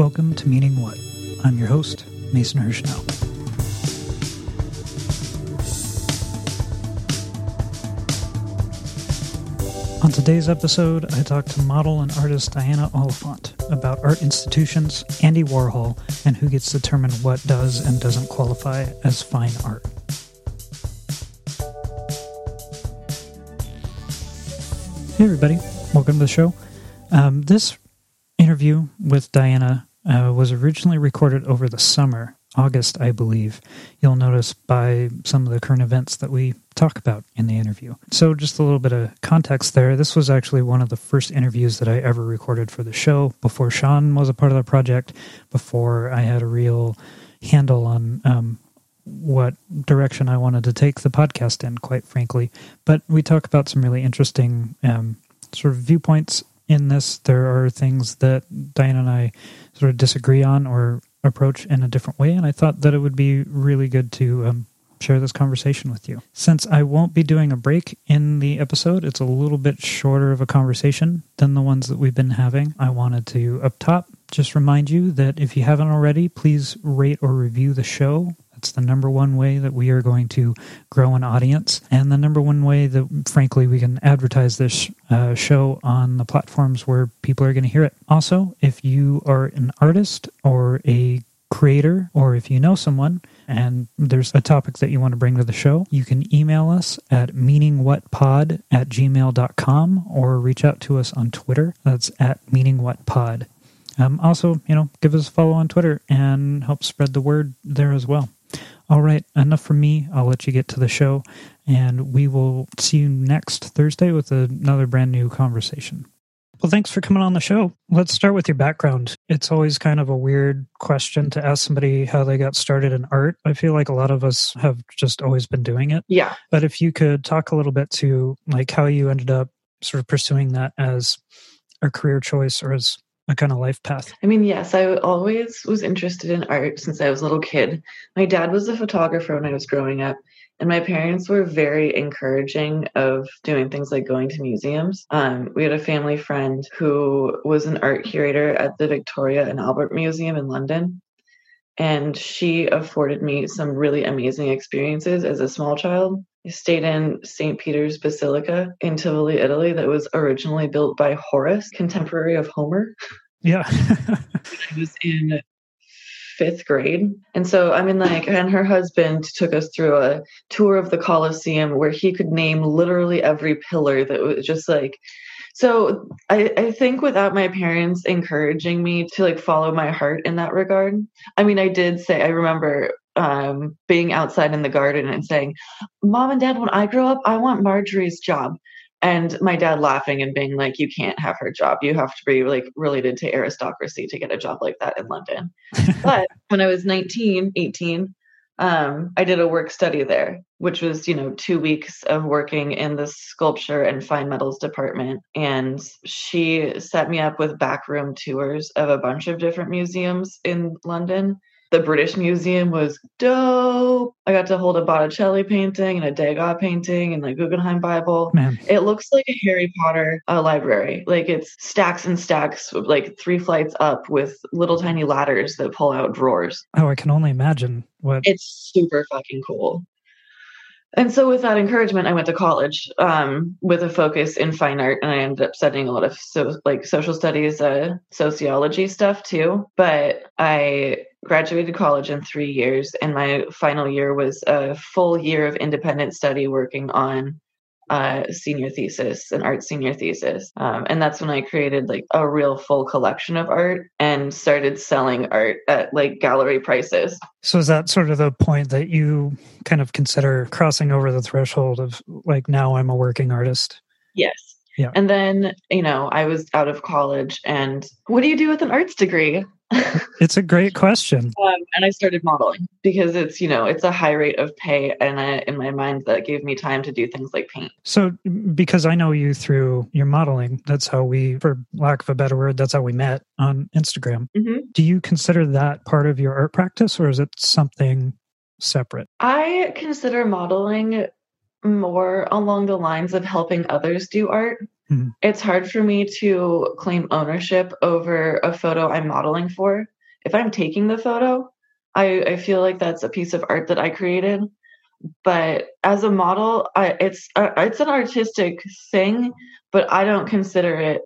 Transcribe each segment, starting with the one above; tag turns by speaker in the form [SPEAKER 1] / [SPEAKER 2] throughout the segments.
[SPEAKER 1] Welcome to Meaning What. I'm your host, Mason Hirschnell. On today's episode, I talk to model and artist Diana Oliphant about art institutions, Andy Warhol, and who gets to determine what does and doesn't qualify as fine art. Hey, everybody. Welcome to the show. Um, this interview with Diana uh, was originally recorded over the summer, August, I believe. You'll notice by some of the current events that we talk about in the interview. So, just a little bit of context there. This was actually one of the first interviews that I ever recorded for the show before Sean was a part of the project, before I had a real handle on um, what direction I wanted to take the podcast in, quite frankly. But we talk about some really interesting um, sort of viewpoints in this. There are things that Diane and I sort of disagree on or approach in a different way, and I thought that it would be really good to um, share this conversation with you. Since I won't be doing a break in the episode, it's a little bit shorter of a conversation than the ones that we've been having. I wanted to, up top, just remind you that if you haven't already, please rate or review the show it's the number one way that we are going to grow an audience, and the number one way that, frankly, we can advertise this uh, show on the platforms where people are going to hear it. Also, if you are an artist or a creator, or if you know someone and there's a topic that you want to bring to the show, you can email us at meaningwhatpod at gmail.com or reach out to us on Twitter. That's at meaningwhatpod. Um, also, you know, give us a follow on Twitter and help spread the word there as well. All right, enough from me. I'll let you get to the show, and we will see you next Thursday with another brand new conversation. Well, thanks for coming on the show. Let's start with your background. It's always kind of a weird question to ask somebody how they got started in art. I feel like a lot of us have just always been doing it.
[SPEAKER 2] Yeah.
[SPEAKER 1] But if you could talk a little bit to like how you ended up sort of pursuing that as a career choice or as a kind of life path?
[SPEAKER 2] I mean, yes, I always was interested in art since I was a little kid. My dad was a photographer when I was growing up, and my parents were very encouraging of doing things like going to museums. Um, we had a family friend who was an art curator at the Victoria and Albert Museum in London. And she afforded me some really amazing experiences as a small child. I stayed in St. Peter's Basilica in Tivoli, Italy, that was originally built by Horace, contemporary of Homer.
[SPEAKER 1] Yeah.
[SPEAKER 2] I was in fifth grade. And so, I mean, like, and her husband took us through a tour of the Colosseum where he could name literally every pillar that was just like, so I, I think without my parents encouraging me to like follow my heart in that regard, I mean, I did say, I remember um, being outside in the garden and saying, Mom and Dad, when I grow up, I want Marjorie's job. And my dad laughing and being like, You can't have her job. You have to be like related to aristocracy to get a job like that in London. but when I was 19, 18, um, I did a work study there, which was, you know, two weeks of working in the sculpture and fine metals department. And she set me up with backroom tours of a bunch of different museums in London the British Museum was dope. I got to hold a Botticelli painting and a Degas painting and the Gutenberg Bible.
[SPEAKER 1] Man.
[SPEAKER 2] It looks like a Harry Potter uh, library. Like it's stacks and stacks, like three flights up with little tiny ladders that pull out drawers.
[SPEAKER 1] Oh, I can only imagine what.
[SPEAKER 2] It's super fucking cool. And so, with that encouragement, I went to college um, with a focus in fine art, and I ended up studying a lot of so like social studies, uh, sociology stuff too. But I graduated college in three years, and my final year was a full year of independent study working on uh, senior thesis, an art senior thesis. Um, and that's when I created like a real full collection of art and started selling art at like gallery prices.
[SPEAKER 1] So is that sort of the point that you kind of consider crossing over the threshold of like now I'm a working artist?
[SPEAKER 2] Yes.
[SPEAKER 1] Yeah.
[SPEAKER 2] And then, you know, I was out of college and what do you do with an arts degree?
[SPEAKER 1] It's a great question.
[SPEAKER 2] Um, and I started modeling because it's, you know, it's a high rate of pay. And I, in my mind, that gave me time to do things like paint.
[SPEAKER 1] So, because I know you through your modeling, that's how we, for lack of a better word, that's how we met on Instagram.
[SPEAKER 2] Mm-hmm.
[SPEAKER 1] Do you consider that part of your art practice or is it something separate?
[SPEAKER 2] I consider modeling more along the lines of helping others do art Mm-hmm. It's hard for me to claim ownership over a photo I'm modeling for. If I'm taking the photo, I, I feel like that's a piece of art that I created. But as a model, I, it's uh, it's an artistic thing, but I don't consider it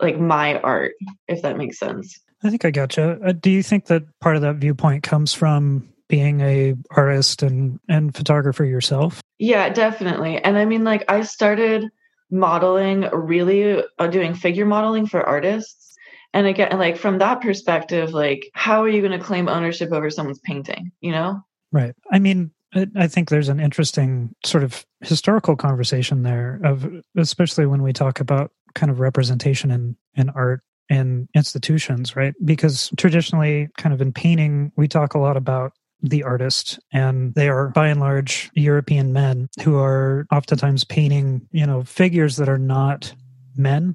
[SPEAKER 2] like my art, if that makes sense.
[SPEAKER 1] I think I gotcha. Uh, do you think that part of that viewpoint comes from being a artist and and photographer yourself?
[SPEAKER 2] Yeah, definitely. And I mean, like, I started modeling, really uh, doing figure modeling for artists. And again, like from that perspective, like, how are you going to claim ownership over someone's painting? You know?
[SPEAKER 1] Right. I mean, I think there's an interesting sort of historical conversation there of especially when we talk about kind of representation in in art in institutions, right? Because traditionally, kind of in painting, we talk a lot about the artist, and they are by and large European men who are oftentimes painting, you know, figures that are not men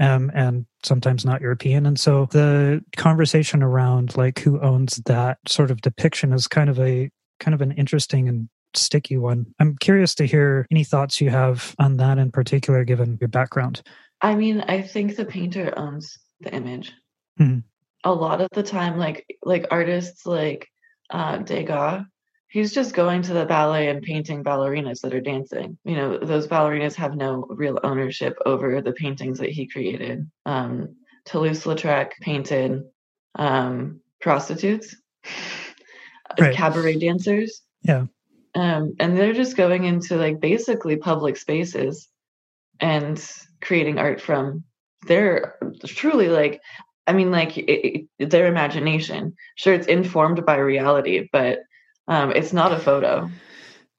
[SPEAKER 1] um, and sometimes not European. And so the conversation around like who owns that sort of depiction is kind of a kind of an interesting and sticky one. I'm curious to hear any thoughts you have on that in particular, given your background.
[SPEAKER 2] I mean, I think the painter owns the image. Mm-hmm. A lot of the time, like like artists like uh, Degas, he's just going to the ballet and painting ballerinas that are dancing. You know, those ballerinas have no real ownership over the paintings that he created. Um, Toulouse-Lautrec painted um, prostitutes, right. cabaret dancers.
[SPEAKER 1] Yeah.
[SPEAKER 2] Um, and they're just going into like basically public spaces and creating art from their truly like I mean, like it, it, their imagination. Sure, it's informed by reality, but um, it's not a photo.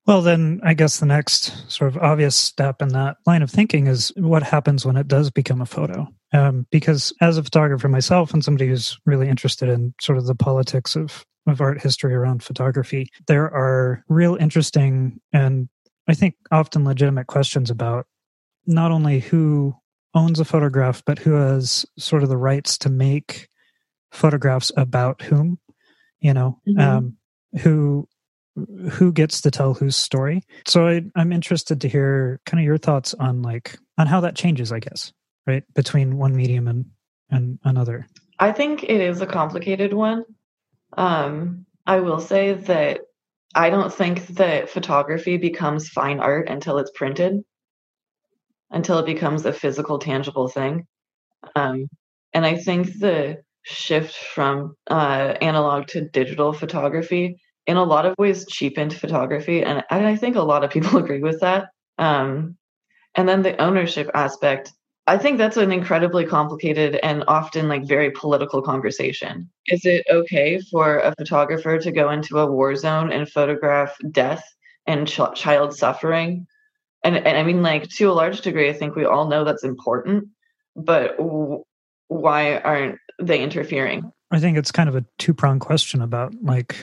[SPEAKER 1] Well, then I guess the next sort of obvious step in that line of thinking is what happens when it does become a photo. Um, because as a photographer myself and somebody who's really interested in sort of the politics of, of art history around photography, there are real interesting and I think often legitimate questions about not only who owns a photograph, but who has sort of the rights to make photographs about whom, you know, mm-hmm. um, who who gets to tell whose story. So I, I'm interested to hear kind of your thoughts on like on how that changes, I guess, right, between one medium and and another.
[SPEAKER 2] I think it is a complicated one. Um, I will say that I don't think that photography becomes fine art until it's printed until it becomes a physical, tangible thing. Um, and I think the shift from uh, analog to digital photography in a lot of ways cheapened photography. And, and I think a lot of people agree with that. Um, and then the ownership aspect, I think that's an incredibly complicated and often like very political conversation. Is it okay for a photographer to go into a war zone and photograph death and ch- child suffering and and I mean, like to a large degree, I think we all know that's important, but w- why aren't they interfering?
[SPEAKER 1] I think it's kind of a two pronged question about like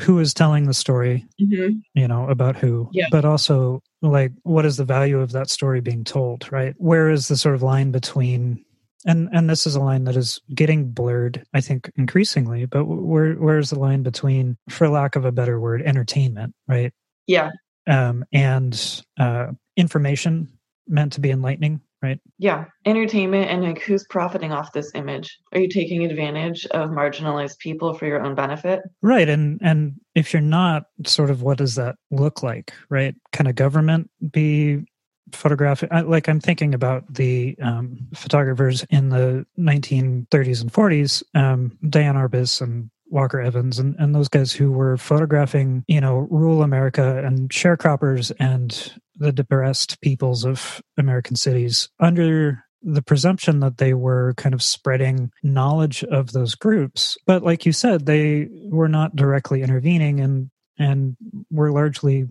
[SPEAKER 1] who is telling the story, mm-hmm. you know, about who, yeah. but also like what is the value of that story being told, right? Where is the sort of line between and and this is a line that is getting blurred i think increasingly but where where's the line between for lack of a better word entertainment right
[SPEAKER 2] yeah
[SPEAKER 1] um, and uh, information meant to be enlightening, right?
[SPEAKER 2] Yeah, entertainment and like who's profiting off this image? Are you taking advantage of marginalized people for your own benefit?
[SPEAKER 1] Right, and and if you're not, sort of, what does that look like? Right? Can a government be photographic? Like I'm thinking about the um, photographers in the 1930s and 40s, um, Diane Arbus and Walker Evans and, and those guys who were photographing, you know, rural America and sharecroppers and the depressed peoples of American cities under the presumption that they were kind of spreading knowledge of those groups. But like you said, they were not directly intervening and and were largely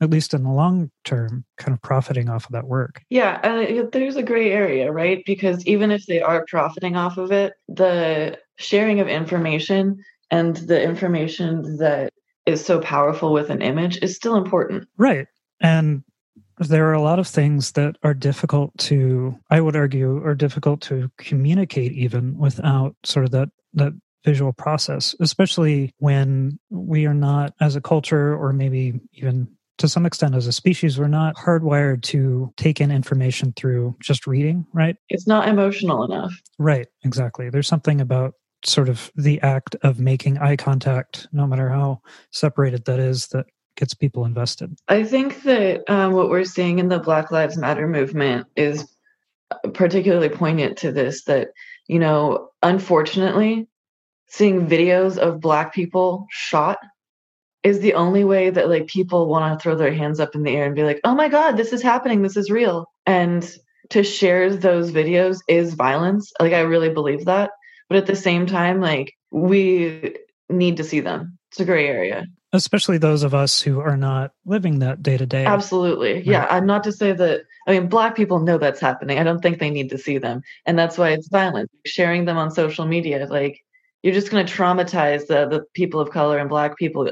[SPEAKER 1] at least in the long term, kind of profiting off of that work.
[SPEAKER 2] Yeah, uh, there's a gray area, right? Because even if they are profiting off of it, the sharing of information and the information that is so powerful with an image is still important.
[SPEAKER 1] Right. And there are a lot of things that are difficult to, I would argue, are difficult to communicate even without sort of that, that visual process, especially when we are not as a culture or maybe even to some extent as a species we're not hardwired to take in information through just reading right
[SPEAKER 2] it's not emotional enough
[SPEAKER 1] right exactly there's something about sort of the act of making eye contact no matter how separated that is that gets people invested
[SPEAKER 2] i think that um, what we're seeing in the black lives matter movement is particularly poignant to this that you know unfortunately seeing videos of black people shot is the only way that like people want to throw their hands up in the air and be like, "Oh my god, this is happening. This is real." And to share those videos is violence. Like I really believe that. But at the same time, like we need to see them. It's a gray area.
[SPEAKER 1] Especially those of us who are not living that day to day.
[SPEAKER 2] Absolutely. Right. Yeah. I'm not to say that I mean black people know that's happening. I don't think they need to see them. And that's why it's violent. Sharing them on social media, like you're just going to traumatize the the people of color and black people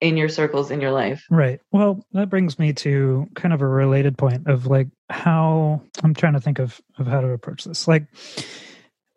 [SPEAKER 2] in your circles in your life.
[SPEAKER 1] Right. Well, that brings me to kind of a related point of like how I'm trying to think of of how to approach this. Like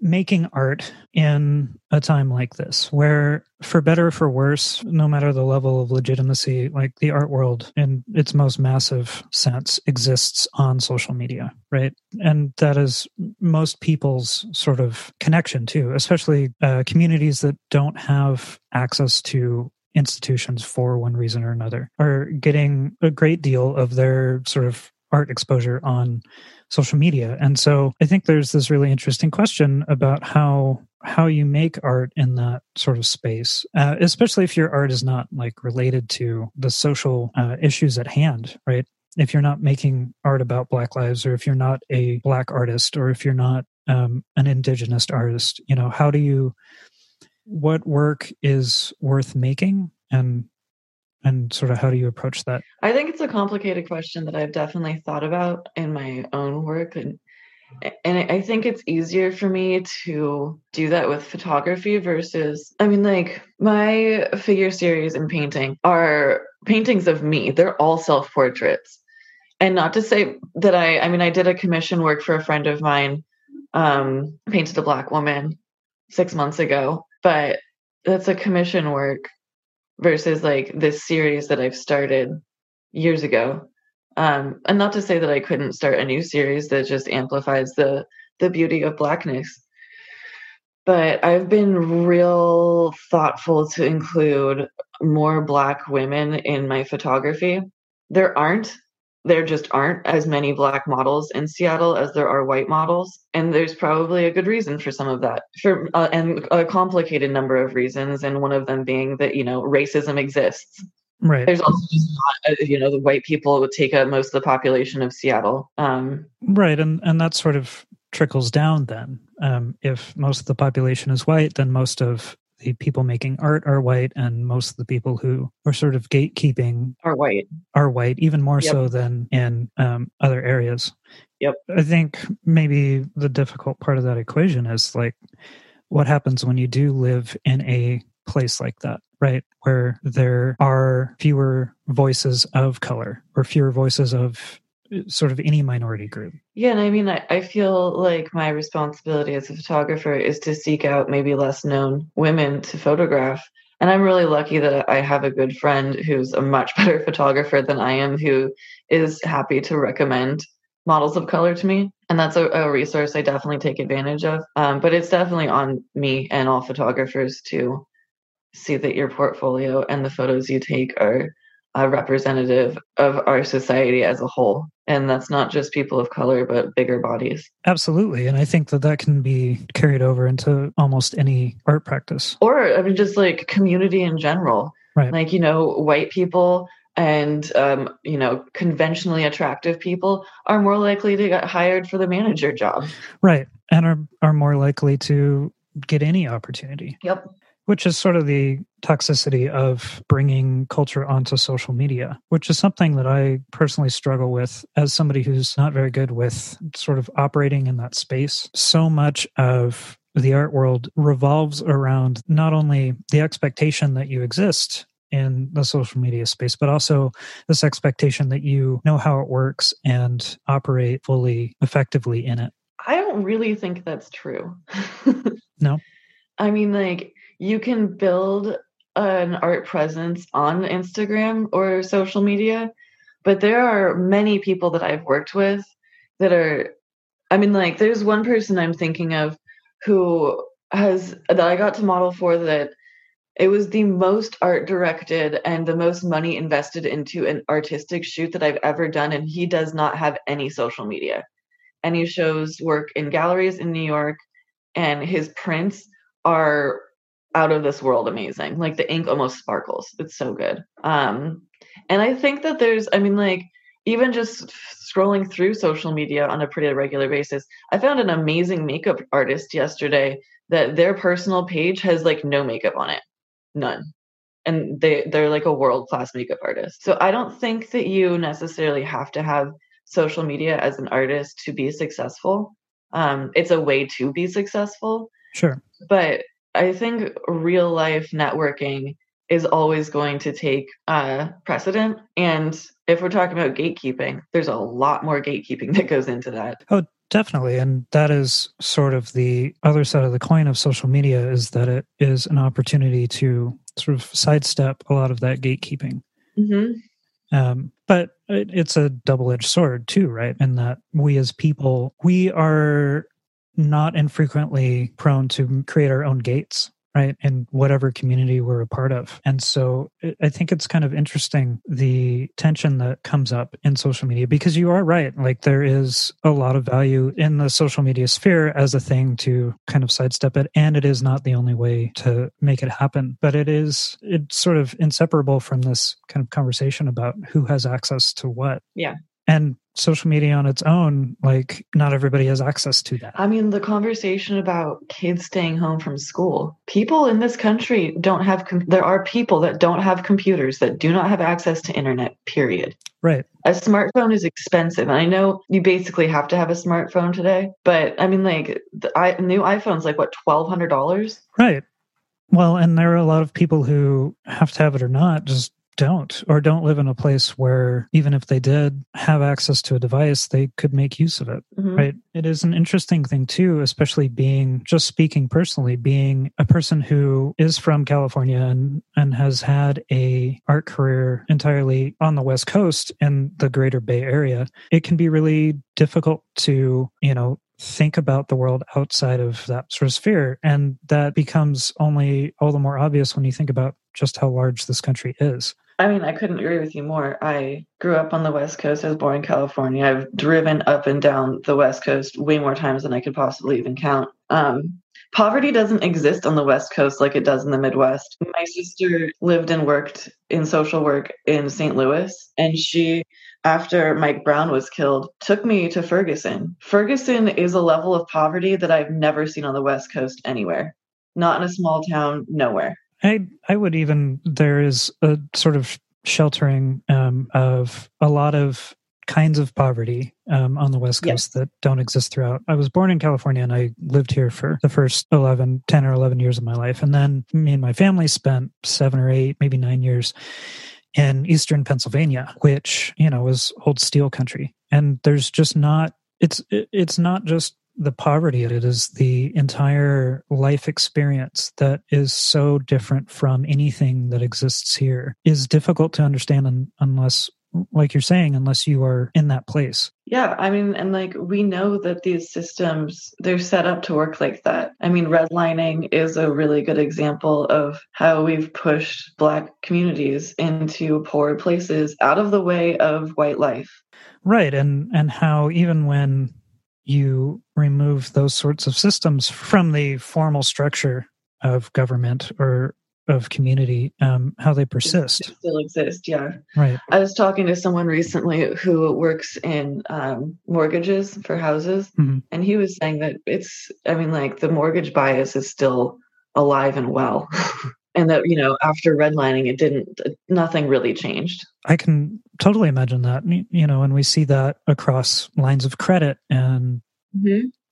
[SPEAKER 1] making art in a time like this where for better or for worse no matter the level of legitimacy like the art world in its most massive sense exists on social media right? And that is most people's sort of connection too especially uh, communities that don't have access to institutions for one reason or another are getting a great deal of their sort of art exposure on social media. And so i think there's this really interesting question about how how you make art in that sort of space uh, especially if your art is not like related to the social uh, issues at hand right? If you're not making art about black lives or if you're not a black artist or if you're not um, an indigenous artist you know how do you what work is worth making? And and sort of how do you approach that?
[SPEAKER 2] I think it's a complicated question that i've definitely thought about in my own work and and i think it's easier for me to do that with photography versus i mean like my figure series and painting are paintings of me. They're all self portraits and not to say that i i mean i did a commission work for a friend of mine um painted a black woman six months ago but that's a commission work versus like this series that I've started years ago. Um, and not to say that I couldn't start a new series that just amplifies the the beauty of blackness. But I've been real thoughtful to include more black women in my photography. There aren't there just aren't as many black models in Seattle as there are white models, and there's probably a good reason for some of that, for uh, and a complicated number of reasons, and one of them being that you know racism exists.
[SPEAKER 1] Right.
[SPEAKER 2] There's also just not, uh, you know, the white people would take up most of the population of Seattle. Um,
[SPEAKER 1] right, and and that sort of trickles down. Then, um, if most of the population is white, then most of the people making art are white and most of the people who are sort of gatekeeping
[SPEAKER 2] are white.
[SPEAKER 1] are white even more yep. so than in um, other areas.
[SPEAKER 2] Yep.
[SPEAKER 1] I think maybe the difficult part of that equation is like what happens when you do live in a place like that right? Where there are fewer voices of color or fewer voices of sort of any minority group.
[SPEAKER 2] Yeah, and I mean, I, I feel like my responsibility as a photographer is to seek out maybe less known women to photograph. And I'm really lucky that I have a good friend who's a much better photographer than I am, who is happy to recommend models of color to me. And that's a, a resource I definitely take advantage of. Um, but it's definitely on me and all photographers to see that your portfolio and the photos you take are a representative of our society as a whole. And that's not just people of color but bigger bodies.
[SPEAKER 1] Absolutely. And i think that that can be carried over into almost any art practice.
[SPEAKER 2] Or i mean just like community in general.
[SPEAKER 1] Right.
[SPEAKER 2] Like you know white people and um, you know conventionally attractive people are more likely to get hired for the manager job.
[SPEAKER 1] Right. And are are more likely to get any opportunity.
[SPEAKER 2] Yep
[SPEAKER 1] which is sort of the toxicity of bringing culture onto social media, which is something that I personally struggle with as somebody who's not very good with sort of operating in that space. So much of the art world revolves around not only the expectation that you exist in the social media space, but also this expectation that you know how it works and operate fully effectively in it.
[SPEAKER 2] I don't really think that's true.
[SPEAKER 1] no.
[SPEAKER 2] I mean, like, you can build an art presence on Instagram or social media, but there are many people that I've worked with that are I mean like there's one person I'm thinking of who has that I got to model for that it was the most art directed and the most money invested into an artistic shoot that I've ever done and he does not have any social media. And he shows work in galleries in New York and his prints are out of this world amazing. Like the ink almost sparkles. It's so good. Um and I think that there's I mean like even just scrolling through social media on a pretty regular basis, I found an amazing makeup artist yesterday that their personal page has like no makeup on it. None. And they they're like a world class makeup artist. So I don't think that you necessarily have to have social media as an artist to be successful. Um, it's a way to be successful.
[SPEAKER 1] Sure.
[SPEAKER 2] But I think real life networking is always going to take uh, precedent. And if we're talking about gatekeeping, there's a lot more gatekeeping that goes into that.
[SPEAKER 1] Oh, definitely. And that is sort of the other side of the coin of social media is that it is an opportunity to sort of sidestep a lot of that gatekeeping.
[SPEAKER 2] Mm-hmm.
[SPEAKER 1] Um, but it, it's a double edged sword too, right? In that we as people, we are not infrequently prone to create our own gates right in whatever community we're a part of. And so i think it's kind of interesting the tension that comes up in social media because you are right like there is a lot of value in the social media sphere as a thing to kind of sidestep it and it is not the only way to make it happen. But it is it's sort of inseparable from this kind of conversation about who has access to what.
[SPEAKER 2] Yeah.
[SPEAKER 1] And social media on its own like not everybody has access to that.
[SPEAKER 2] I mean the conversation about kids staying home from school. People in this country don't have com- there are people that don't have computers that do not have access to internet period.
[SPEAKER 1] Right.
[SPEAKER 2] A smartphone is expensive. And i know you basically have to have a smartphone today but i mean like the I, new iphone's like what $1200
[SPEAKER 1] right. Well and there are a lot of people who have to have it or not just don't or don't live in a place where even if they did have access to a device they could make use of it
[SPEAKER 2] Mhm.
[SPEAKER 1] right? It is an interesting thing too especially being just speaking personally being a person who is from california and and has had a art career entirely on the west coast in the greater bay area it can be really difficult to you know think about the world outside of that sort of sphere. And that becomes only all the more obvious when you think about just how large this country is
[SPEAKER 2] I mean, I couldn't agree with you more. I grew up on the West Coast. I was born in California. I've driven up and down the West Coast way more times than I could possibly even count. Um, poverty doesn't exist on the West Coast like it does in the Midwest. My sister lived and worked in social work in St. Louis, and she, after Mike Brown was killed, took me to Ferguson. Ferguson is a level of poverty that I've never seen on the West Coast anywhere. Not in a small town, nowhere.
[SPEAKER 1] I I would even there is a sort of sheltering um, of a lot of kinds of poverty um, on the west
[SPEAKER 2] Yes.
[SPEAKER 1] coast that don't exist throughout. I was born in california and i lived here for the first 11 10 or 11 years of my life. And then me and my family spent seven or eight maybe nine years in eastern pennsylvania which you know is old steel country. And there's just not it's it's not just the poverty it is the entire life experience that is so different from anything that exists here is difficult to understand un- unless like you're saying unless you are in that place
[SPEAKER 2] Yeah, I mean, and like we know that these systems, they're set up to work like that. I mean, redlining is a really good example of how we've pushed Black communities into poor places out of the way of white life.
[SPEAKER 1] right and and how even when you remove those sorts of systems from the formal structure of government or of community um, how they
[SPEAKER 2] They
[SPEAKER 1] persist
[SPEAKER 2] still exist, yeah.
[SPEAKER 1] right
[SPEAKER 2] I was talking to someone recently who works in um, mortgages for houses,
[SPEAKER 1] Mhm.
[SPEAKER 2] and he was saying that it's, I mean, like the mortgage bias is still alive and well. and that, you know, after redlining, it didn't, nothing really changed.
[SPEAKER 1] I can totally imagine that. You know, and we see that across lines of credit and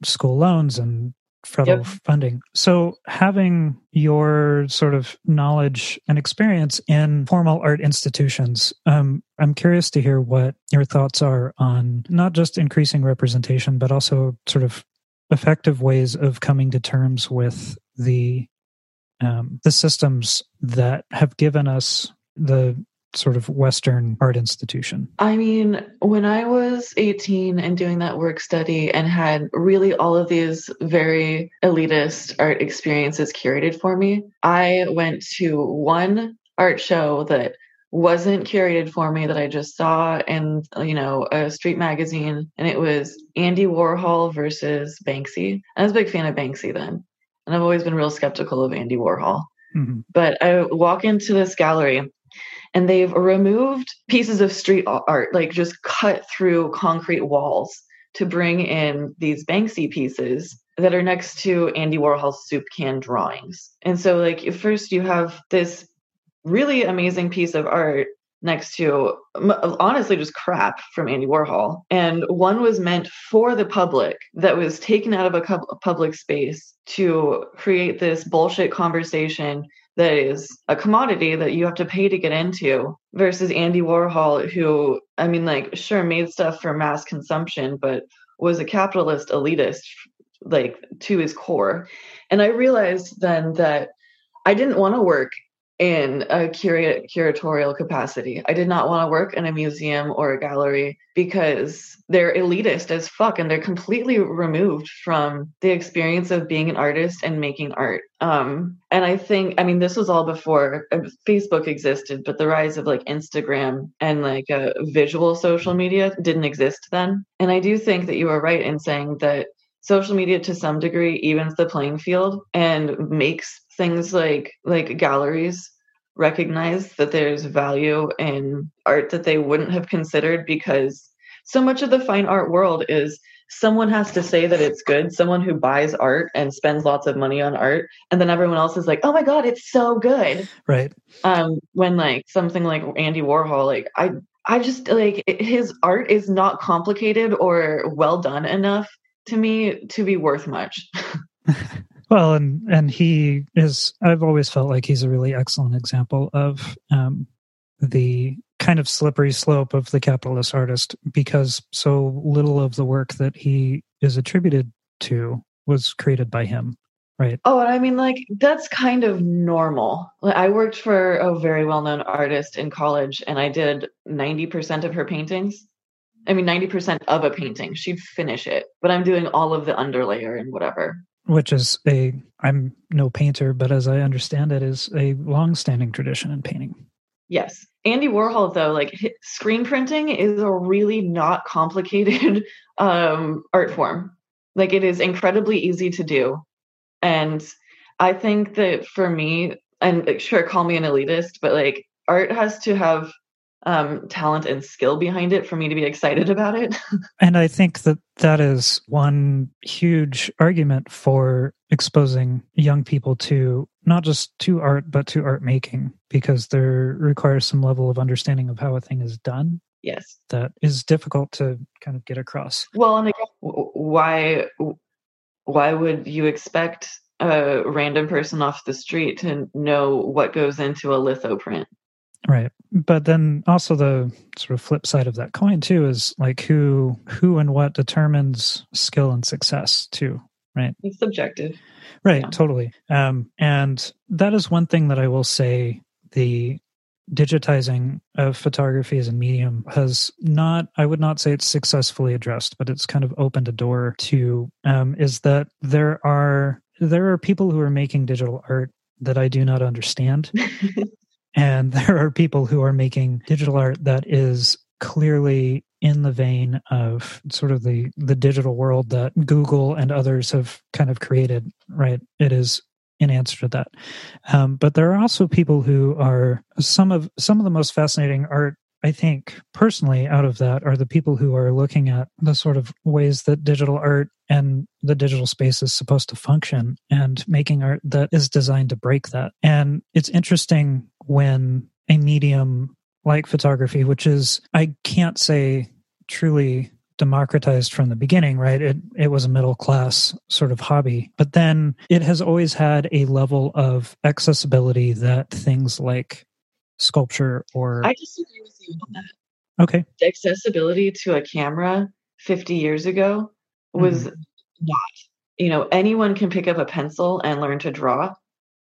[SPEAKER 1] school loans and federal
[SPEAKER 2] Yep.
[SPEAKER 1] funding. So, having your sort of knowledge and experience in formal art institutions, um, I'm curious to hear what your thoughts are on not just increasing representation, but also sort of effective ways of coming to terms with the um, the systems that have given us the sort of Western art institution?
[SPEAKER 2] I mean, when I was 18 and doing that work study and had really all of these very elitist art experiences curated for me, I went to one art show that wasn't curated for me that I just saw in you know a street magazine and it was Andy Warhol versus Banksy. I was a big fan of Banksy then. And I've always been real skeptical of Andy Warhol. Mm-hmm. But I walk into this gallery and they've removed pieces of street art, like just cut through concrete walls to bring in these Banksy pieces that are next to Andy Warhol's soup can drawings. And so, like, first you have this really amazing piece of art next to honestly just crap from Andy Warhol. And one was meant for the public that was taken out of a public space to create this bullshit conversation that is a commodity that you have to pay to get into versus Andy Warhol, who, I mean, like, sure, made stuff for mass consumption, but was a capitalist elitist, like, to his core. And I realized then that I didn't want to work in a cura- curatorial capacity. I did not want to work in a museum or a gallery because they're elitist as fuck and they're completely removed from the experience of being an artist and making art. Um, and I think, I mean, this was all before uh, Facebook existed, but the rise of like Instagram and like uh, visual social media didn't exist then. And I do think that you are right in saying that social media to some degree evens the playing field and makes things like like galleries recognize that there's value in art that they wouldn't have considered because so much of the fine art world is someone has to say that it's good someone who buys art and spends lots of money on art and then everyone else is like oh my god it's so good.
[SPEAKER 1] Right.
[SPEAKER 2] Um when like something like andy warhol like i i just like his art is not complicated or well done enough to me to be worth much
[SPEAKER 1] Well, and and he is. I've always felt like he's a really excellent example of um, the kind of slippery slope of the capitalist artist because so little of the work that he is attributed to was created by him right?
[SPEAKER 2] Oh i mean like that's kind of normal. I worked for a very well-known artist in college and i did 90% of her paintings. I mean 90% of a painting. She'd finish it but i'm doing all of the underlayer and whatever
[SPEAKER 1] which is a I'm no painter, but as I understand it, is a long-standing tradition in painting.
[SPEAKER 2] Yes, Andy Warhol though, like screen printing is a really not complicated um, art form. Like it is incredibly easy to do, and I think that for me, and sure, call me an elitist, but like art has to have um, talent and skill behind it for me to be excited about it.
[SPEAKER 1] and I think that that is one huge argument for exposing young people to not just to art, but to art making, because there requires some level of understanding of how a thing is done.
[SPEAKER 2] Yes.
[SPEAKER 1] That is difficult to kind of get across.
[SPEAKER 2] Well, and again, why, why would you expect a random person off the street to know what goes into a litho print?
[SPEAKER 1] Right. But then also the sort of flip side of that coin too is like who who and what determines skill and success too, right?
[SPEAKER 2] It's subjective.
[SPEAKER 1] Right, yeah. totally. Um and that is one thing that I will say the digitizing of photography as a medium has not i would not say it's successfully addressed but it's kind of opened a door to um, is that there are there are people who are making digital art that i do not understand And there are people who are making digital art that is clearly in the vein of sort of the the digital world that Google and others have kind of created, right? It is in answer to that. Um, but there are also people who are some of some of the most fascinating art I think personally out of that are the people who are looking at the sort of ways that digital art and the digital space is supposed to function and making art that is designed to break that. And it's interesting when a medium like photography, which is, I can't say truly democratized from the beginning, right? It it was a middle class sort of hobby, but then it has always had a level of accessibility that things like sculpture or
[SPEAKER 2] I disagree with you on
[SPEAKER 1] that. Okay.
[SPEAKER 2] The accessibility to a camera 50 years ago was mm-hmm. not. You know, anyone can pick up a pencil and learn to draw.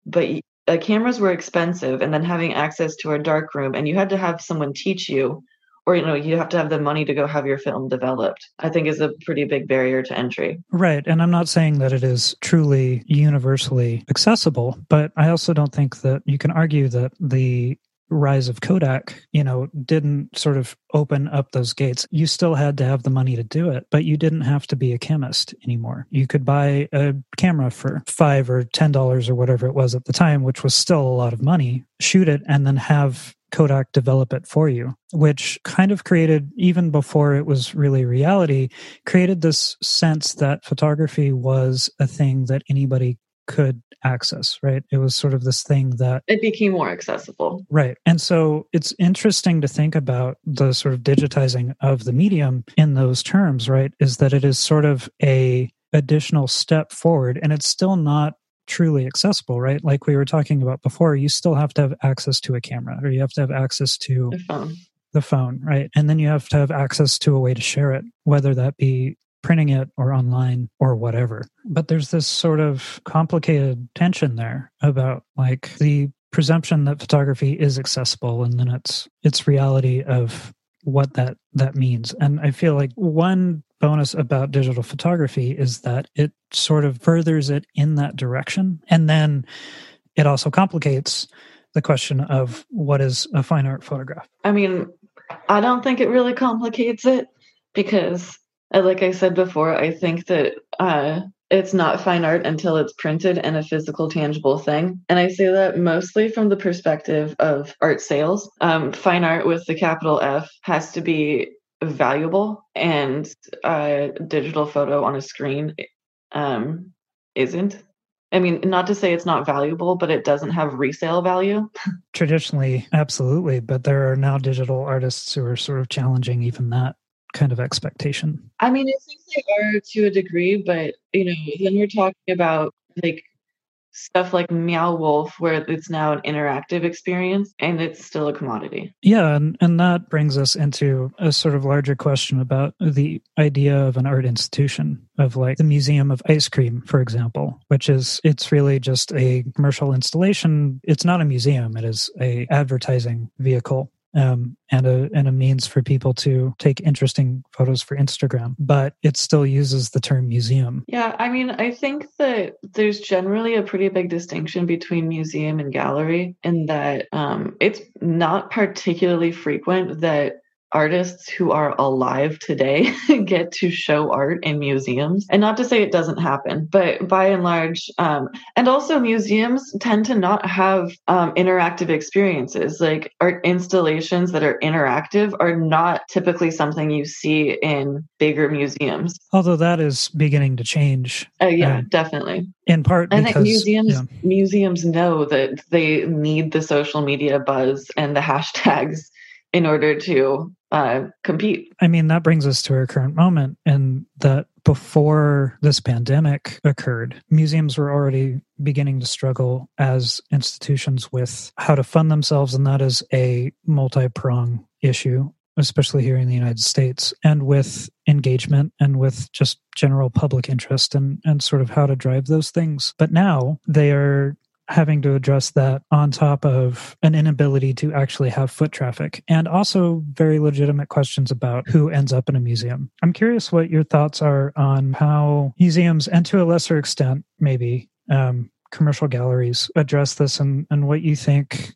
[SPEAKER 2] but uh, cameras were expensive, and then having access to a dark room, and you had to have someone teach you, or you know, you have to have the money to go have your film developed. I think is a pretty big barrier to entry.
[SPEAKER 1] Right, and I'm not saying that it is truly universally accessible, but I also don't think that you can argue that the rise of Kodak, you know, didn't sort of open up those gates. You still had to have the money to do it, but you didn't have to be a chemist anymore. You could buy a camera for five or ten dollars or whatever it was at the time, which was still a lot of money, shoot it and then have Kodak develop it for you, which kind of created, even before it was really reality, created this sense that photography was a thing that anybody could access, right? It was sort of this thing that
[SPEAKER 2] it became more accessible.
[SPEAKER 1] Right. And so it's interesting to think about the sort of digitizing of the medium in those terms, right? Is that it is sort of a additional step forward and it's still not truly accessible, right? Like we were talking about before, you still have to have access to a camera or you have to have access to
[SPEAKER 2] the phone.
[SPEAKER 1] The phone, right? And then you have to have access to a way to share it, whether that be printing it or online or whatever. But there's this sort of complicated tension there about like the presumption that photography is accessible and then it's it's reality of what that that means. And I feel like one bonus about digital photography is that it sort of furthers it in that direction and then it also complicates the question of what is a fine art photograph.
[SPEAKER 2] I mean, I don't think it really complicates it because like I said before, I think that uh, it's not fine art until it's printed and a physical, tangible thing. And I say that mostly from the perspective of art sales. Um, fine art with the capital F has to be valuable, and a digital photo on a screen um, isn't. I mean, not to say it's not valuable, but it doesn't have resale value.
[SPEAKER 1] Traditionally, absolutely. But there are now digital artists who are sort of challenging even that kind of expectation.
[SPEAKER 2] I mean, I think they are to a degree, but you know, then we're talking about like stuff like Meow Wolf, where it's now an interactive experience and it's still a commodity.
[SPEAKER 1] Yeah, and, and that brings us into a sort of larger question about the idea of an art institution, of like the Museum of Ice Cream, for example, which is it's really just a commercial installation. It's not a museum, it is a advertising vehicle um, and a and a means for people to take interesting photos for Instagram. But it still uses the term museum.
[SPEAKER 2] Yeah, I mean, I think that there's generally a pretty big distinction between museum and gallery, in that um, it's not particularly frequent that artists who are alive today get to show art in museums. And not to say it doesn't happen, but by and large, um, and also museums tend to not have um, interactive experiences. Like art installations that are interactive are not typically something you see in bigger museums.
[SPEAKER 1] Although that is beginning to change.
[SPEAKER 2] Uh, yeah, um, definitely.
[SPEAKER 1] In part, because,
[SPEAKER 2] I think museums yeah. museums know that they need the social media buzz and the hashtags in order to uh, compete.
[SPEAKER 1] I mean, that brings us to our current moment, and that before this pandemic occurred, museums were already beginning to struggle as institutions with how to fund themselves, and that is a multi prong issue. Especially here in the United States, and with engagement and with just general public interest and, and sort of how to drive those things. But now they are having to address that on top of an inability to actually have foot traffic and also very legitimate questions about who ends up in a museum. I'm curious what your thoughts are on how museums, and to a lesser extent, maybe um, commercial galleries, address this and, and what you think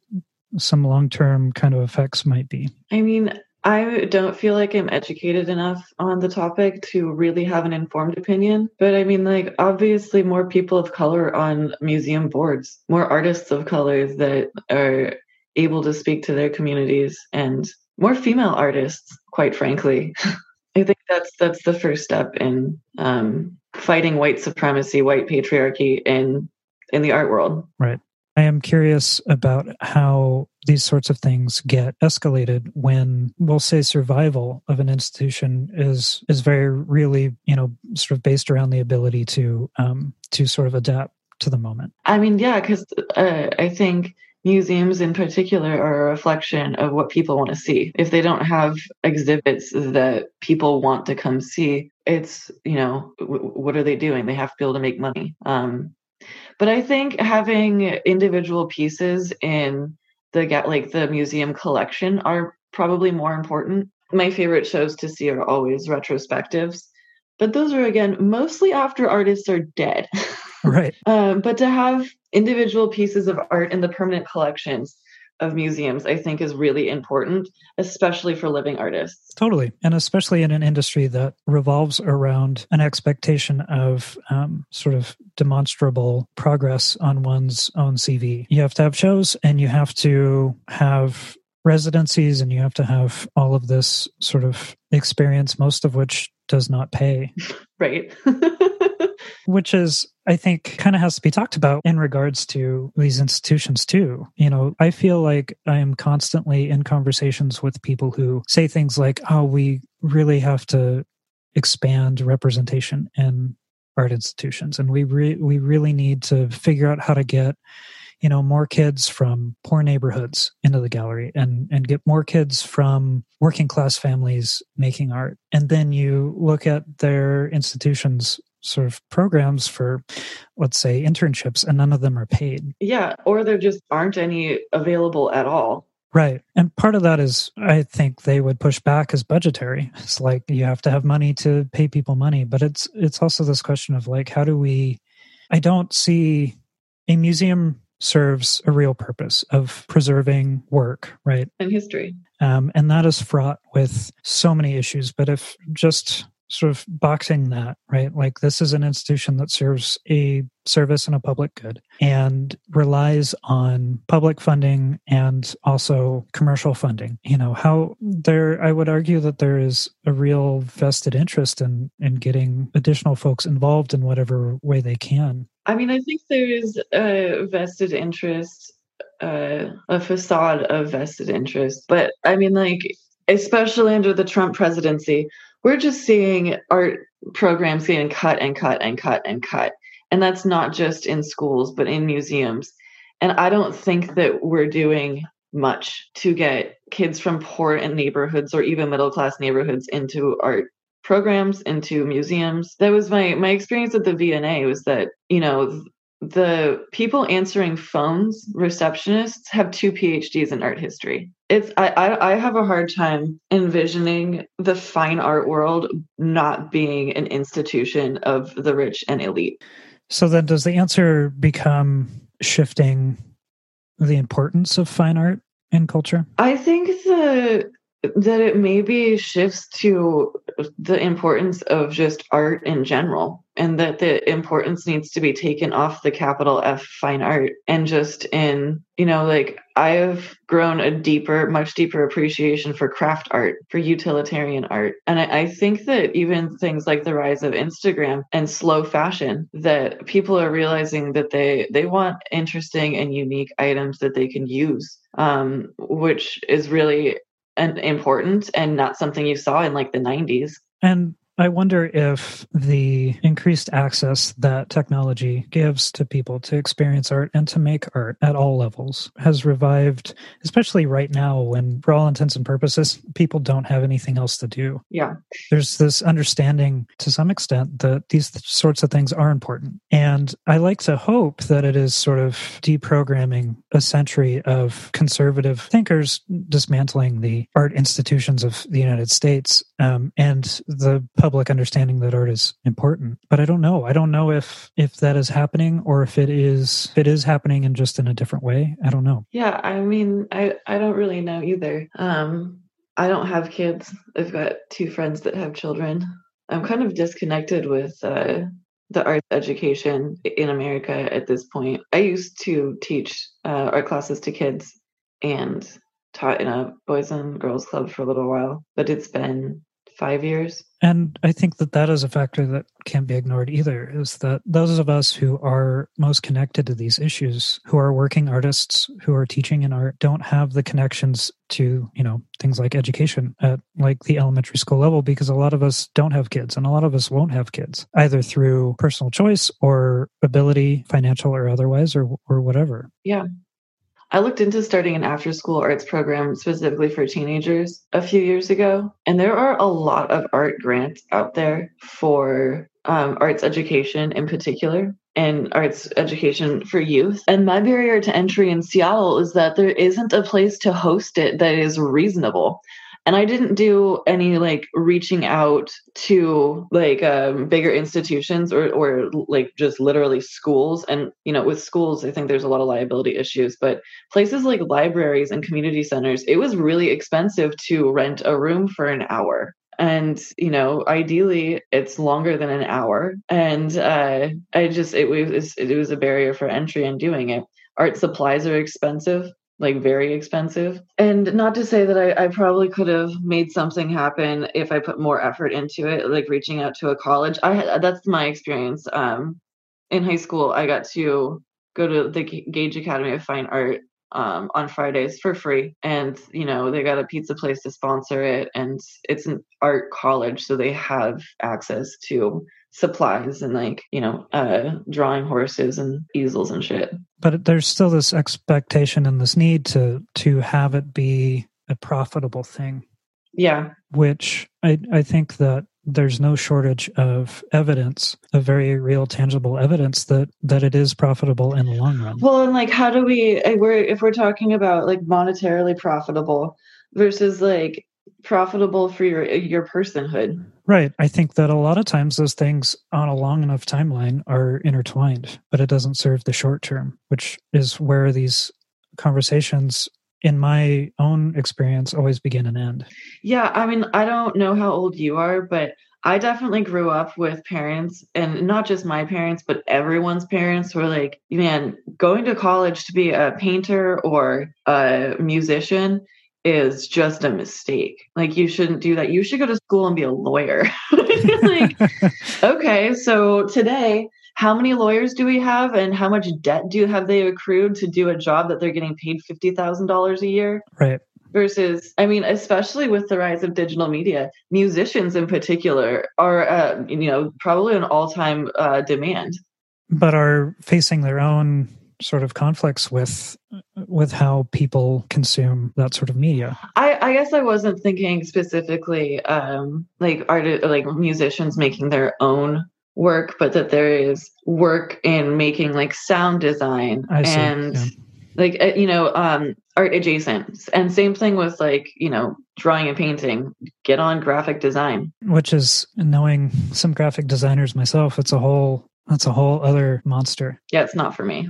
[SPEAKER 1] some long term kind of effects might be.
[SPEAKER 2] I mean, I don't feel like I'm educated enough on the topic to really have an informed opinion. But I mean, like, obviously, more people of color on museum boards, more artists of color that are able to speak to their communities, and more female artists, quite frankly. I think that's that's the first step in um, fighting white supremacy, white patriarchy in in the art world.
[SPEAKER 1] Right. I am curious about how these sorts of things get escalated when we'll say survival of an institution is is very really you know sort of based around the ability to um, to sort of adapt to the moment.
[SPEAKER 2] I mean, yeah, because uh, I think museums in particular are a reflection of what people want to see. If they don't have exhibits that people want to come see, it's you know w- what are they doing? They have to be able to make money. Um, But I think having individual pieces in the get like the museum collection are probably more important. My favorite shows to see are always retrospectives, but those are again mostly after artists are dead.
[SPEAKER 1] Right.
[SPEAKER 2] um, but to have individual pieces of art in the permanent collections of museums, I think is really important, especially for living artists.
[SPEAKER 1] Totally. And especially in an industry that revolves around an expectation of um, sort of demonstrable progress on one's own CV. You have to have shows and you have to have residencies and you have to have all of this sort of experience, most of which does not pay.
[SPEAKER 2] Right.
[SPEAKER 1] which is i think kind of has to be talked about in regards to these institutions too. You know i feel like i am constantly in conversations with people who say things like oh we really have to expand representation in art institutions and we re- we really need to figure out how to get you know more kids from poor neighborhoods into the gallery and and get more kids from working class families making art. And then you look at their institutions sort of programs for let's say internships and none of them are paid
[SPEAKER 2] yeah or there just aren't any available at all
[SPEAKER 1] right and part of that is i think they would push back as budgetary it's like you have to have money to pay people money but it's it's also this question of like how do we i don't see a museum serves a real purpose of preserving work, right?
[SPEAKER 2] And history.
[SPEAKER 1] Um, and that is fraught with so many issues. But if just sort of boxing that, right? Like this is an institution that serves a service and a public good and relies on public funding and also commercial funding. You know, how there I would argue that there is a real vested interest in in getting additional folks involved in whatever way they can.
[SPEAKER 2] I mean, I think there is a vested interest uh, a facade of vested interest. But I mean, like, especially under the Trump presidency, we're just seeing art programs getting cut and cut and cut and cut. And that's not just in schools, but in museums. And I don't think that we're doing much to get kids from poor neighborhoods or even middle class neighborhoods into art programs into museums that was my my experience at the vna was that you know the people answering phones, receptionists, have two PhDs in art history. It's I, I, I have a hard time envisioning the fine art world not being an institution of the rich and elite.
[SPEAKER 1] So then, does the answer become shifting the importance of fine art in culture?
[SPEAKER 2] I think the that it maybe shifts to the importance of just art in general and that the importance needs to be taken off the capital F fine art and just in, you know, like I've grown a deeper, much deeper appreciation for craft art, for utilitarian art. And I, I think that even things like the rise of Instagram and slow fashion, that people are realizing that they they want interesting and unique items that they can use um, which is really and important and not something you saw in like the 90s.
[SPEAKER 1] And I wonder if the increased access that technology gives to people to experience art and to make art at all levels has revived, especially right now when, for all intents and purposes, people don't have anything else to do.
[SPEAKER 2] Yeah.
[SPEAKER 1] There's this understanding to some extent that these sorts of things are important. And I like to hope that it is sort of deprogramming a century of conservative thinkers dismantling the art institutions of the United States um, and the public understanding that art is important. But i don't know. I don't know if if that is happening or if it is if it is happening and just in a different way. I don't know.
[SPEAKER 2] Yeah i mean i i don't really know either. Um i don't have kids. I've got two friends that have children. I'm kind of disconnected with uh the arts education in america at this point. I used to teach uh, art classes to kids and taught in a boys and girls club for a little while but it's been five years.
[SPEAKER 1] And I think that that is a factor that can't be ignored either is that those of us who are most connected to these issues, who are working artists, who are teaching in art, don't have the connections to, you know, things like education at like the elementary school level because a lot of us don't have kids and a lot of us won't have kids either through personal choice or ability, financial or otherwise, or, or whatever.
[SPEAKER 2] Yeah. I looked into starting an after school arts program specifically for teenagers a few years ago, and there are a lot of art grants out there for um, arts education in particular. and arts education for youth. And my barrier to entry in Seattle is that there isn't a place to host it that is reasonable and i didn't do any like reaching out to like um, bigger institutions or or like just literally schools. And you know with schools i think there's a lot of liability issues but places like libraries and community centers it was really expensive to rent a room for an hour. And you know ideally it's longer than an hour. And uh i just it was it was a barrier for entry in doing it. Art supplies are expensive like very expensive. And not to say that I, I, probably could have made something happen if I put more effort into it, like reaching out to a college. I that's my experience. Um, in high school, I got to go to the Gage Academy of Fine Art um, on Fridays for free, and you know they got a pizza place to sponsor it, and it's an art college, so they have access to supplies and like you know uh drawing horses and easels and shit.
[SPEAKER 1] But there's still this expectation and this need to to have it be a profitable thing.
[SPEAKER 2] Yeah.
[SPEAKER 1] Which i i think that there's no shortage of evidence of very real tangible evidence that that it is profitable in the long run.
[SPEAKER 2] Well and like how do we eh, we're if we're talking about like monetarily profitable versus like profitable for your your personhood
[SPEAKER 1] right. I think that a lot of times those things on a long enough timeline are intertwined but it doesn't serve the short term which is where these conversations in my own experience always begin and end.
[SPEAKER 2] Yeah i mean i don't know how old you are but I definitely grew up with parents, and not just my parents, but everyone's parents were like, man, going to college to be a painter or a musician is just a mistake. Like you shouldn't do that. You should go to school and be a lawyer. like, okay, so today, how many lawyers do we have and how much debt do have they accrued to do a job that they're getting paid $50,000 a year?
[SPEAKER 1] Right.
[SPEAKER 2] Versus, I mean, especially with the rise of digital media, musicians in particular are, uh, you know, probably an all time uh, demand.
[SPEAKER 1] But are facing their own sort of conflicts with with how people consume that sort of media.
[SPEAKER 2] I, I guess I wasn't thinking specifically um, like art like musicians making their own work, but that there is work in making like sound design and yeah. like uh, you know um, art adjacent. And same thing with like you know drawing and painting. Get on graphic design,
[SPEAKER 1] which is knowing some graphic designers myself. It's a whole that's a whole other monster.
[SPEAKER 2] Yeah, it's not for me.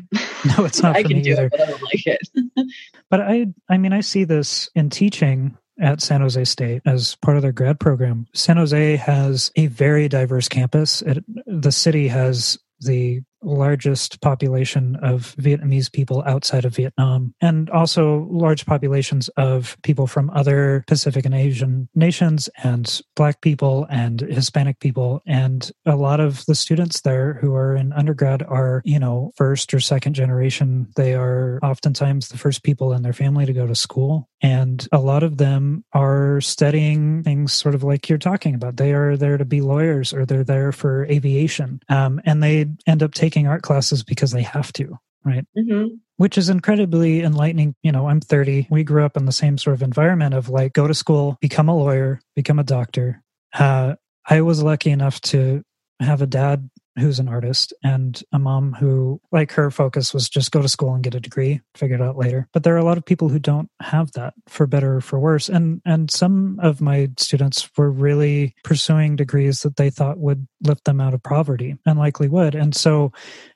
[SPEAKER 1] No, it's not
[SPEAKER 2] I
[SPEAKER 1] for
[SPEAKER 2] can
[SPEAKER 1] me
[SPEAKER 2] do
[SPEAKER 1] either.
[SPEAKER 2] It, but I don't like it.
[SPEAKER 1] but I I mean I see this in teaching at San Jose State as part of their grad program. San Jose has a very diverse campus. It, the city has the largest population of Vietnamese people outside of Vietnam, and also large populations of people from other Pacific and Asian nations, and Black people and Hispanic people. And a lot of the students there who are in undergrad are, you know, first or second generation. They are oftentimes the first people in their family to go to school. And a lot of them are studying things sort of like you're talking about. They are there to be lawyers or they're there for aviation. Um, and they end up taking taking art classes because they have to, right?
[SPEAKER 2] Mm-hmm.
[SPEAKER 1] Which is incredibly enlightening. You know, I'm 30. We grew up in the same sort of environment of like go to school, become a lawyer, become a doctor. Uh, I was lucky enough to have a dad who's an artist and a mom who like her focus was just go to school and get a degree figure it out later. But there are a lot of people who don't have that for better or for worse. And and some of my students were really pursuing degrees that they thought would lift them out of poverty and likely would. And so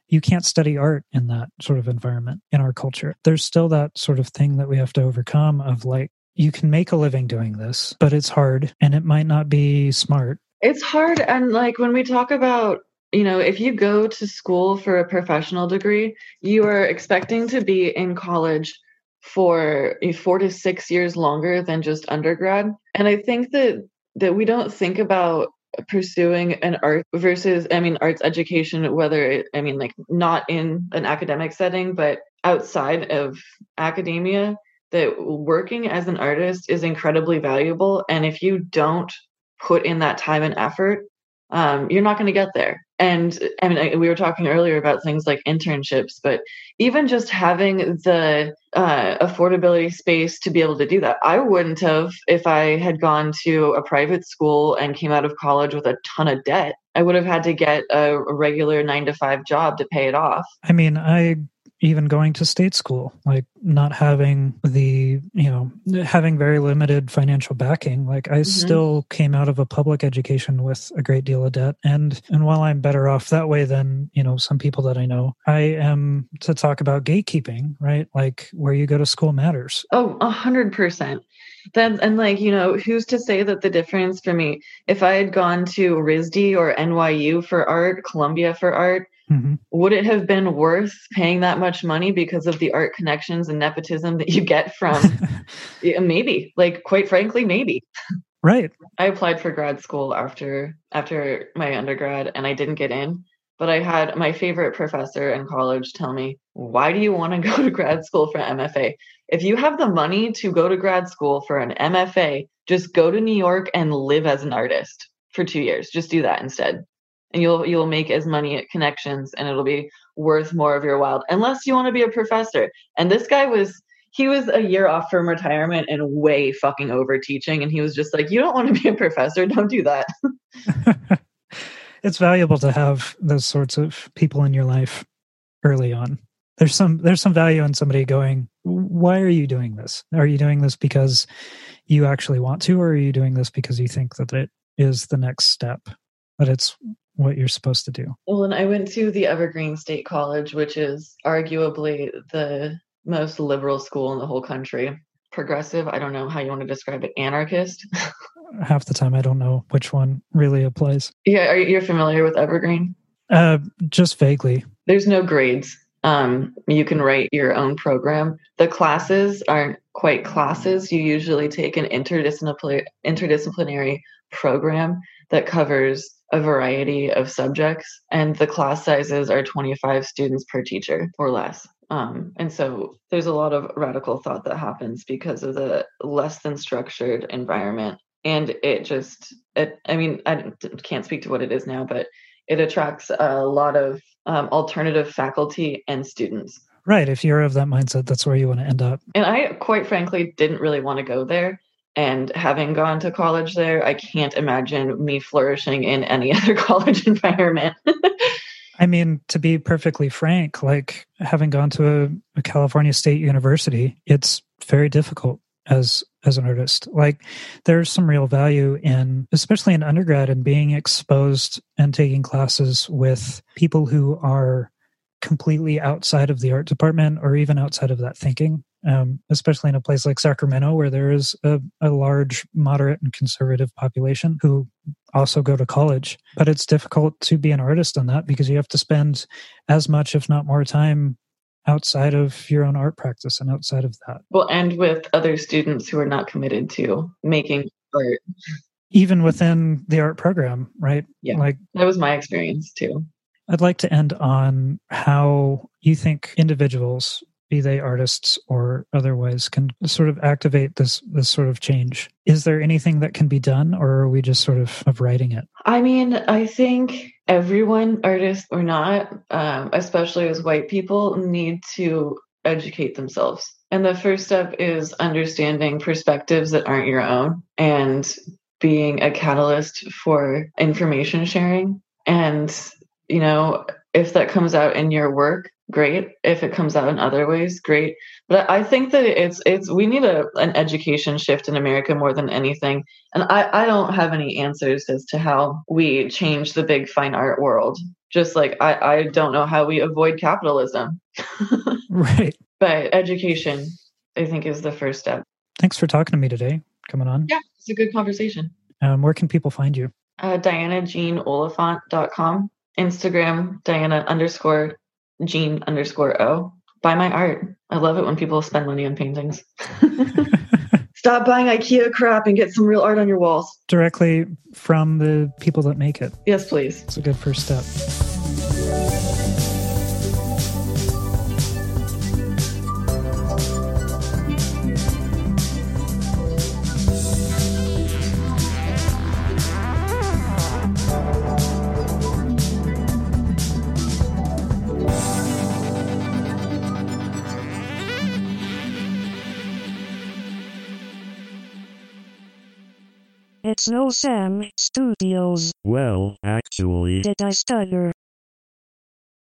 [SPEAKER 1] you can't study art in that sort of environment in our culture. There's still that sort of thing that we have to overcome of like you can make a living doing this but it's hard and it might not be smart.
[SPEAKER 2] It's hard and like when we talk about you know, if you go to school for a professional degree, you are expecting to be in college for four to six years longer than just undergrad. And I think that that we don't think about pursuing an art versus i mean arts education whether it, i mean like not in an academic setting but outside of academia that working as an artist is incredibly valuable and if you don't put in that time and effort um, you're not going to get there and I mean, we were talking earlier about things like internships, but even just having the uh, affordability space to be able to do that, I wouldn't have if I had gone to a private school and came out of college with a ton of debt. I would have had to get a regular nine to five job to pay it off.
[SPEAKER 1] I mean, I even going to state school, like not having the, you know, having very limited financial backing. Like I mm-hmm. still came out of a public education with a great deal of debt. And and while I'm better off that way than, you know, some people that I know, I am to talk about gatekeeping, right? Like where you go to school matters.
[SPEAKER 2] Oh, a hundred percent. Then and like, you know, who's to say that the difference for me, if I had gone to RISD or NYU for art, Columbia for art, Mm-hmm. Would it have been worth paying that much money because of the art connections and nepotism that you get from? yeah, maybe, like quite frankly, maybe.
[SPEAKER 1] Right.
[SPEAKER 2] I applied for grad school after after my undergrad, and I didn't get in. But I had my favorite professor in college tell me, "Why do you want to go to grad school for MFA? If you have the money to go to grad school for an MFA, just go to New York and live as an artist for two years. Just do that instead." And you'll you'll make as many connections and it'll be worth more of your while unless you want to be a professor. And this guy was he was a year off from retirement and way fucking over teaching and he was just like you don't want to be a professor don't do that.
[SPEAKER 1] It's valuable to have those sorts of people in your life early on. There's some there's some value in somebody going why are you doing this? Are you doing this because you actually want to or are you doing this because you think that it is the next step? That it's what you're supposed to do.
[SPEAKER 2] Well, and I went to the Evergreen State College, which is arguably the most liberal school in the whole country. Progressive, I don't know how you want to describe it, anarchist.
[SPEAKER 1] Half the time, I don't know which one really applies.
[SPEAKER 2] Yeah, are you familiar with Evergreen?
[SPEAKER 1] Uh, just vaguely.
[SPEAKER 2] There's no grades. Um, you can write your own program. The classes aren't quite classes. You usually take an interdisciplinary interdisciplinary program that covers a variety of subjects, and the class sizes are 25 students per teacher or less. Um, and so there's a lot of radical thought that happens because of the less than structured environment. And it just, it, I mean, I can't speak to what it is now, but it attracts a lot of um, alternative faculty and students.
[SPEAKER 1] Right. If you're of that mindset, that's where you want to end up.
[SPEAKER 2] And I, quite frankly, didn't really want to go there and having gone to college there, I can't imagine me flourishing in any other college environment.
[SPEAKER 1] I mean, to be perfectly frank, like having gone to a, a, California State University, it's very difficult as as an artist. Like there's some real value in especially in undergrad and being exposed and taking classes with people who are completely outside of the art department or even outside of that thinking um, especially in a place like Sacramento, where there is a, a, large moderate and conservative population who also go to college. But it's difficult to be an artist on that because you have to spend as much, if not more, time outside of your own art practice and outside of that.
[SPEAKER 2] Well, and with other students who are not committed to making art.
[SPEAKER 1] Even within the art program, right?
[SPEAKER 2] Yeah. Like that was my experience too.
[SPEAKER 1] I'd like to end on how you think individuals be they artists or otherwise, can sort of activate this this sort of change. Is there anything that can be done, or are we just sort of, of writing it?
[SPEAKER 2] I mean, I think everyone, artist or not, um, especially as white people, need to educate themselves. And the first step is understanding perspectives that aren't your own and being a catalyst for information sharing. And, you know, if that comes out in your work, great. If it comes out in other ways, great. But I think that it's it's we need a an education shift in America more than anything. And I, I don't have any answers as to how we change the big fine art world. Just like I, I don't know how we avoid capitalism.
[SPEAKER 1] right.
[SPEAKER 2] But education, I think, is the first step.
[SPEAKER 1] Thanks for talking to me today. Coming on.
[SPEAKER 2] Yeah, it's a good conversation.
[SPEAKER 1] Um, where can people find you?
[SPEAKER 2] Uh, DianaJeanOliphant.com. Instagram, Diana underscore Jean underscore O. Buy my art. I love it when people spend money on paintings. Stop buying IKEA crap and get some real art on your walls.
[SPEAKER 1] Directly from the people that make it.
[SPEAKER 2] Yes, please.
[SPEAKER 1] It's a good first step.
[SPEAKER 3] No Sam Studios.
[SPEAKER 4] Well, actually,
[SPEAKER 3] Did I stutter?